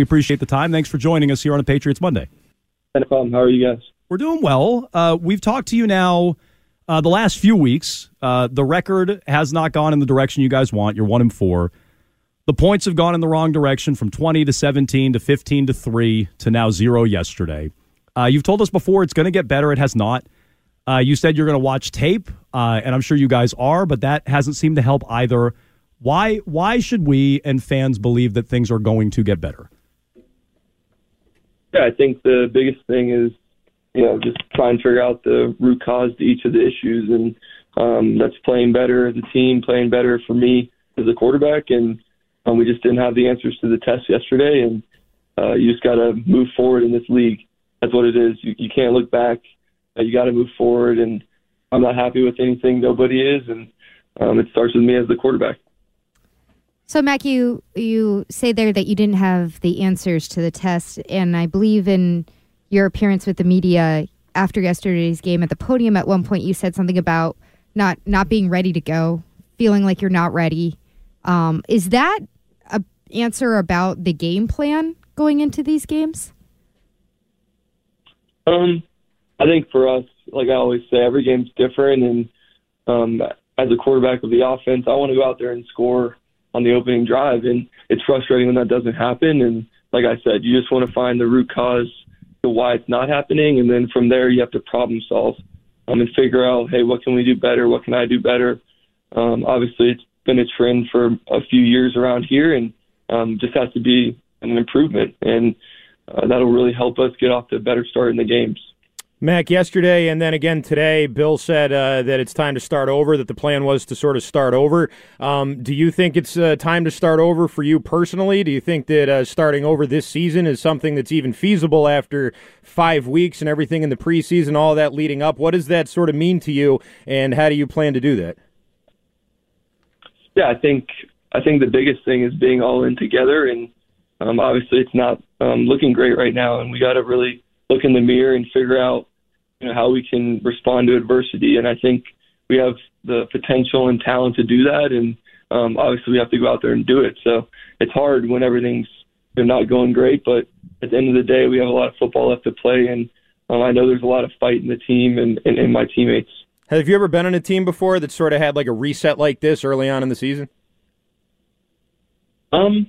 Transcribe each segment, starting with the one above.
We appreciate the time. Thanks for joining us here on a Patriots Monday. No problem. How are you guys? We're doing well. Uh, we've talked to you now uh, the last few weeks. Uh, the record has not gone in the direction you guys want. You're one and four. The points have gone in the wrong direction from 20 to 17 to 15 to 3 to now zero yesterday. Uh, you've told us before it's going to get better. It has not. Uh, you said you're going to watch tape, uh, and I'm sure you guys are, but that hasn't seemed to help either. Why? Why should we and fans believe that things are going to get better? Yeah, I think the biggest thing is you know just try and figure out the root cause to each of the issues, and um, that's playing better as a team, playing better for me as a quarterback, and um, we just didn't have the answers to the test yesterday, and uh, you just got to move forward in this league. That's what it is. You, you can't look back. Uh, you got to move forward, and I'm not happy with anything. Nobody is, and um, it starts with me as the quarterback. So, Mac, you you say there that you didn't have the answers to the test, and I believe in your appearance with the media after yesterday's game at the podium. At one point, you said something about not not being ready to go, feeling like you're not ready. Um, is that a answer about the game plan going into these games? Um, I think for us, like I always say, every game's different, and um, as a quarterback of the offense, I want to go out there and score on the opening drive, and it's frustrating when that doesn't happen. And like I said, you just want to find the root cause to why it's not happening, and then from there you have to problem solve um, and figure out, hey, what can we do better? What can I do better? Um, obviously, it's been a trend for a few years around here, and um, just has to be an improvement, and uh, that'll really help us get off to a better start in the games. Mac, yesterday and then again today, Bill said uh, that it's time to start over, that the plan was to sort of start over. Um, do you think it's uh, time to start over for you personally? Do you think that uh, starting over this season is something that's even feasible after five weeks and everything in the preseason, all that leading up? What does that sort of mean to you, and how do you plan to do that? Yeah, I think I think the biggest thing is being all in together, and um, obviously it's not um, looking great right now, and we got to really look in the mirror and figure out you know, how we can respond to adversity. And I think we have the potential and talent to do that. And um, obviously, we have to go out there and do it. So it's hard when everything's you know, not going great. But at the end of the day, we have a lot of football left to play. And um, I know there's a lot of fight in the team and, and, and my teammates. Have you ever been on a team before that sort of had like a reset like this early on in the season? Um,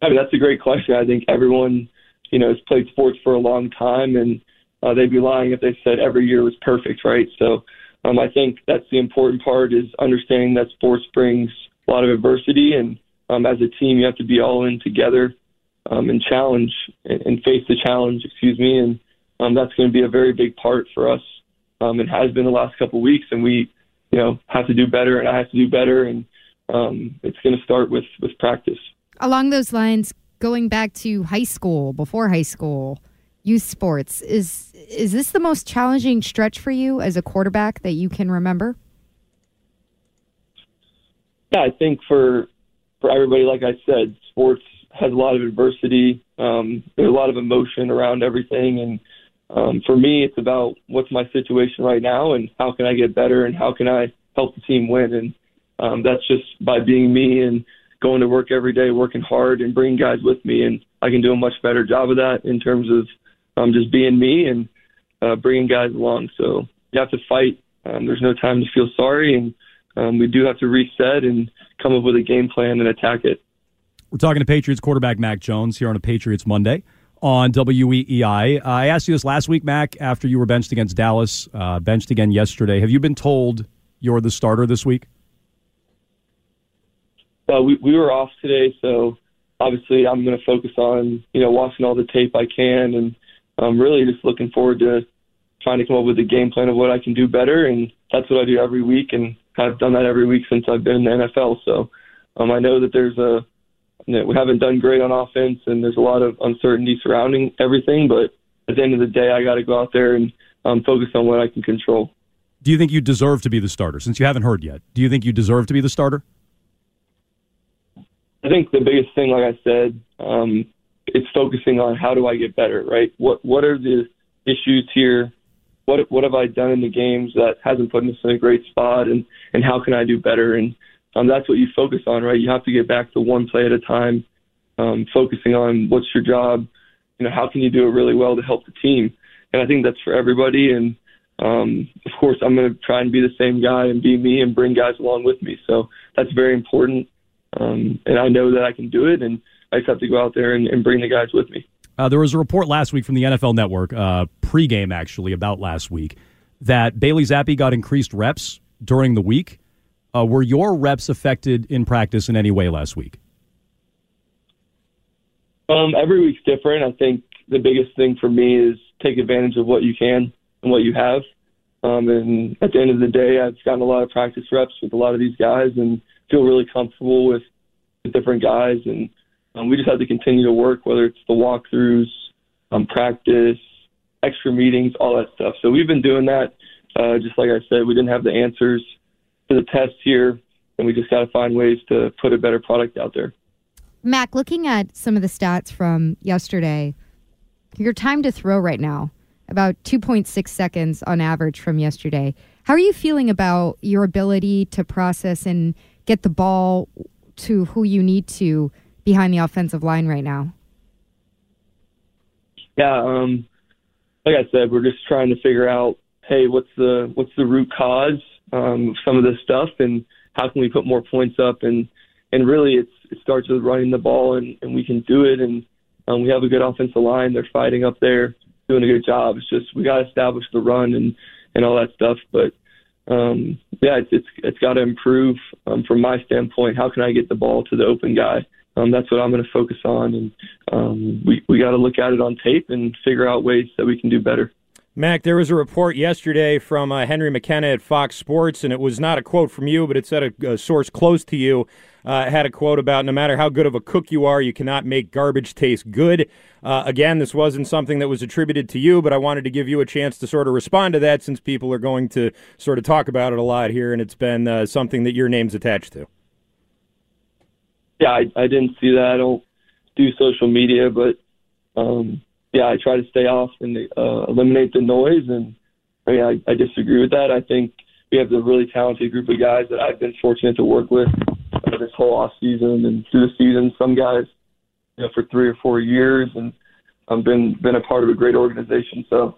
I mean that's a great question. I think everyone, you know, has played sports for a long time, and uh, they'd be lying if they said every year was perfect, right? So um, I think that's the important part is understanding that sports brings a lot of adversity, and um, as a team, you have to be all in together um, and challenge and, and face the challenge, excuse me, and um, that's going to be a very big part for us. Um, it has been the last couple of weeks, and we, you know, have to do better, and I have to do better, and um, it's going to start with with practice. Along those lines, going back to high school, before high school, youth sports is is this the most challenging stretch for you as a quarterback that you can remember? Yeah, I think for for everybody, like I said, sports has a lot of adversity. Um, there's a lot of emotion around everything, and um, for me, it's about what's my situation right now and how can I get better and how can I help the team win. And um, that's just by being me and going to work every day, working hard, and bringing guys with me. And I can do a much better job of that in terms of um, just being me and uh, bringing guys along. So you have to fight. Um, there's no time to feel sorry, and um, we do have to reset and come up with a game plan and attack it. We're talking to Patriots quarterback Mac Jones here on a Patriots Monday on WEEI. Uh, I asked you this last week, Mac, after you were benched against Dallas, uh, benched again yesterday. Have you been told you're the starter this week? Well, we, we were off today, so obviously I'm going to focus on you know watching all the tape I can and I'm really just looking forward to trying to come up with a game plan of what I can do better, and that's what I do every week, and I've done that every week since I've been in the NFL. So um, I know that there's a you know, we haven't done great on offense, and there's a lot of uncertainty surrounding everything. But at the end of the day, I got to go out there and um, focus on what I can control. Do you think you deserve to be the starter? Since you haven't heard yet, do you think you deserve to be the starter? I think the biggest thing, like I said, um, it's focusing on how do I get better, right? What what are the issues here? What what have I done in the games that hasn't put us in a great spot, and and how can I do better? And um, that's what you focus on, right? You have to get back to one play at a time, um, focusing on what's your job, you know, how can you do it really well to help the team. And I think that's for everybody. And um, of course, I'm going to try and be the same guy and be me and bring guys along with me. So that's very important. Um, and I know that I can do it, and I just have to go out there and, and bring the guys with me. Uh, there was a report last week from the NFL Network, uh, pregame actually, about last week, that Bailey Zappe got increased reps during the week. Uh, were your reps affected in practice in any way last week? Um, every week's different. I think the biggest thing for me is take advantage of what you can and what you have. Um, and at the end of the day, I've gotten a lot of practice reps with a lot of these guys and feel really comfortable with the different guys. And um, we just have to continue to work, whether it's the walkthroughs, um, practice, extra meetings, all that stuff. So we've been doing that. Uh, just like I said, we didn't have the answers to the test here, and we just got to find ways to put a better product out there. Mac, looking at some of the stats from yesterday, your time to throw right now, about 2.6 seconds on average from yesterday. How are you feeling about your ability to process and get the ball to who you need to behind the offensive line right now? Yeah, um, like I said, we're just trying to figure out, hey, what's the what's the root cause um, of some of this stuff, and how can we put more points up? And and really, it's it starts with running the ball, and and we can do it. And um, we have a good offensive line; they're fighting up there, doing a good job. It's just we got to establish the run and and all that stuff. But um, yeah, it's it's, it's got to improve um, from my standpoint. How can I get the ball to the open guy? Um, that's what I'm going to focus on, and um, we we got to look at it on tape and figure out ways that we can do better. Mac, there was a report yesterday from uh, Henry McKenna at Fox Sports, and it was not a quote from you, but it said a, a source close to you uh, had a quote about no matter how good of a cook you are, you cannot make garbage taste good. Uh, again, this wasn't something that was attributed to you, but I wanted to give you a chance to sort of respond to that since people are going to sort of talk about it a lot here, and it's been uh, something that your name's attached to. Yeah, I, I didn't see that. I don't do social media, but um, yeah, I try to stay off and uh, eliminate the noise. And I mean, I, I disagree with that. I think we have a really talented group of guys that I've been fortunate to work with uh, this whole off season and through the season. Some guys, you know, for three or four years, and I've been been a part of a great organization. So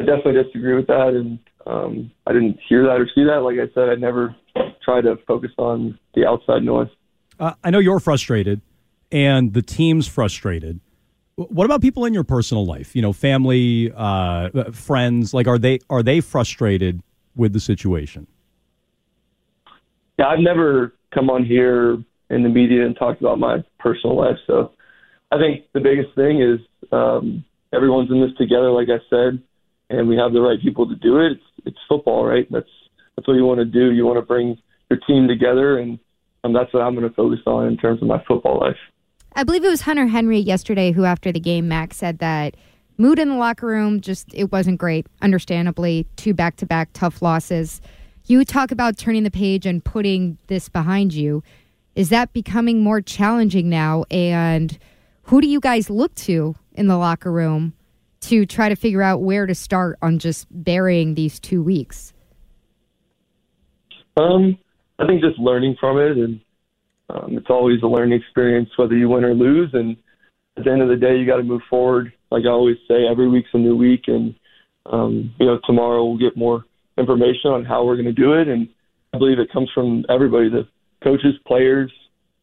I definitely disagree with that, and um, I didn't hear that or see that. Like I said, I never try to focus on the outside noise. Uh, I know you're frustrated, and the team's frustrated. What about people in your personal life? You know, family, uh, friends. Like, are they are they frustrated with the situation? Yeah, I've never come on here in the media and talked about my personal life. So, I think the biggest thing is um, everyone's in this together, like I said, and we have the right people to do it. It's, it's football, right? That's that's what you want to do. You want to bring your team together, and um, that's what I'm going to focus on in terms of my football life. I believe it was Hunter Henry yesterday who, after the game, Max said that mood in the locker room just it wasn't great. Understandably, two back-to-back tough losses. You talk about turning the page and putting this behind you. Is that becoming more challenging now? And who do you guys look to in the locker room to try to figure out where to start on just burying these two weeks? Um, I think just learning from it and um, it's always a learning experience, whether you win or lose. And at the end of the day, you got to move forward. Like I always say, every week's a new week, and um, you know tomorrow we'll get more information on how we're going to do it. And I believe it comes from everybody, the coaches, players,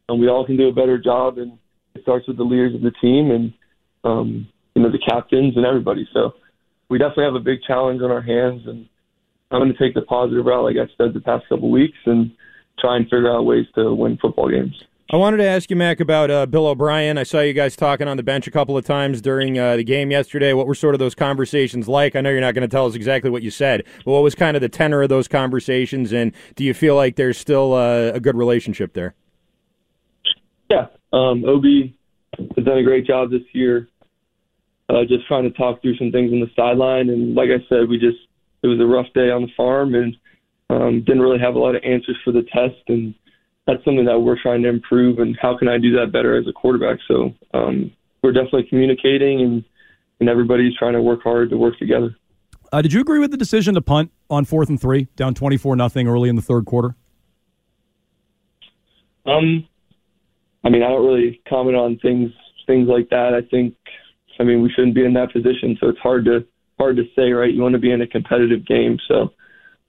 and we all can do a better job. And it starts with the leaders of the team and um, you know the captains and everybody. So we definitely have a big challenge on our hands, and I'm going to take the positive route, like I said the past couple weeks, and try and figure out ways to win football games. I wanted to ask you, Mac, about uh, Bill O'Brien. I saw you guys talking on the bench a couple of times during uh, the game yesterday. What were sort of those conversations like? I know you're not going to tell us exactly what you said, but what was kind of the tenor of those conversations? And do you feel like there's still uh, a good relationship there? Yeah, um, Ob has done a great job this year. Uh, just trying to talk through some things on the sideline, and like I said, we just it was a rough day on the farm, and um, didn't really have a lot of answers for the test, and that's something that we're trying to improve. And how can I do that better as a quarterback? So um, we're definitely communicating, and and everybody's trying to work hard to work together. Uh, did you agree with the decision to punt on fourth and three, down twenty four nothing early in the third quarter? Um, I mean, I don't really comment on things things like that. I think, I mean, we shouldn't be in that position, so it's hard to hard to say, right? You want to be in a competitive game, so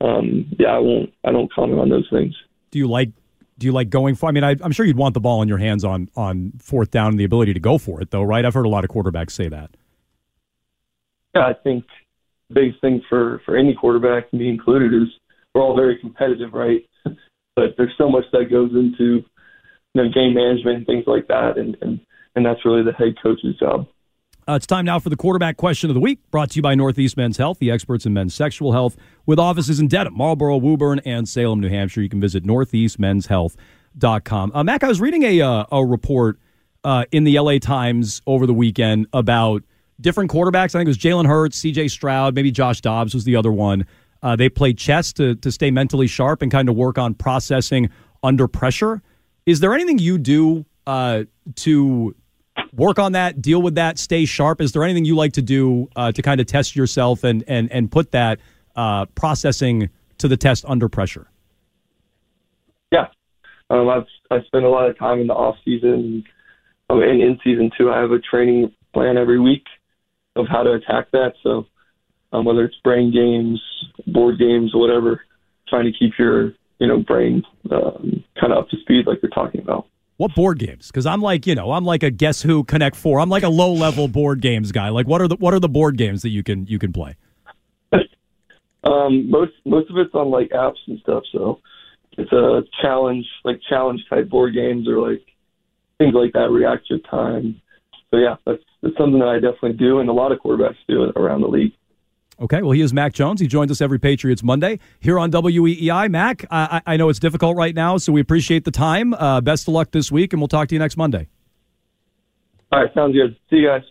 um, yeah, I won't. I don't comment on those things. Do you like? Do you like going for? I mean, I, I'm sure you'd want the ball in your hands on on fourth down and the ability to go for it, though, right? I've heard a lot of quarterbacks say that. Yeah, I think the biggest thing for for any quarterback, me included, is we're all very competitive, right? but there's so much that goes into you know, game management and things like that, and, and and that's really the head coach's job. Uh, it's time now for the quarterback question of the week, brought to you by Northeast Men's Health, the experts in men's sexual health, with offices in Dedham, Marlboro, Woburn, and Salem, New Hampshire. You can visit northeastmenshealth.com. Uh, Mac, I was reading a uh, a report uh, in the LA Times over the weekend about different quarterbacks. I think it was Jalen Hurts, C.J. Stroud, maybe Josh Dobbs was the other one. Uh, they play chess to to stay mentally sharp and kind of work on processing under pressure. Is there anything you do uh, to work on that, deal with that, stay sharp? Is there anything you like to do uh, to kind of test yourself and and and put that uh, processing to the test under pressure? Yeah, um, I've I spend a lot of time in the off season um, and in season too. I have a training plan every week of how to attack that. So um, whether it's brain games, board games, whatever, trying to keep your you know brain um, kind of up to speed like you're talking about. What board games? Because I'm like, you know, I'm like a Guess Who Connect Four. I'm like a low level board games guy. Like, what are the what are the board games that you can you can play? um, most most of it's on like apps and stuff. So it's a challenge, like challenge type board games or like things like that. React your time. So yeah, that's that's something that I definitely do, and a lot of quarterbacks do it around the league. Okay, well, he is Mac Jones. He joins us every Patriots Monday here on WEEI. Mac, I, I know it's difficult right now, so we appreciate the time. Uh, best of luck this week, and we'll talk to you next Monday. All right, sounds good. See you guys.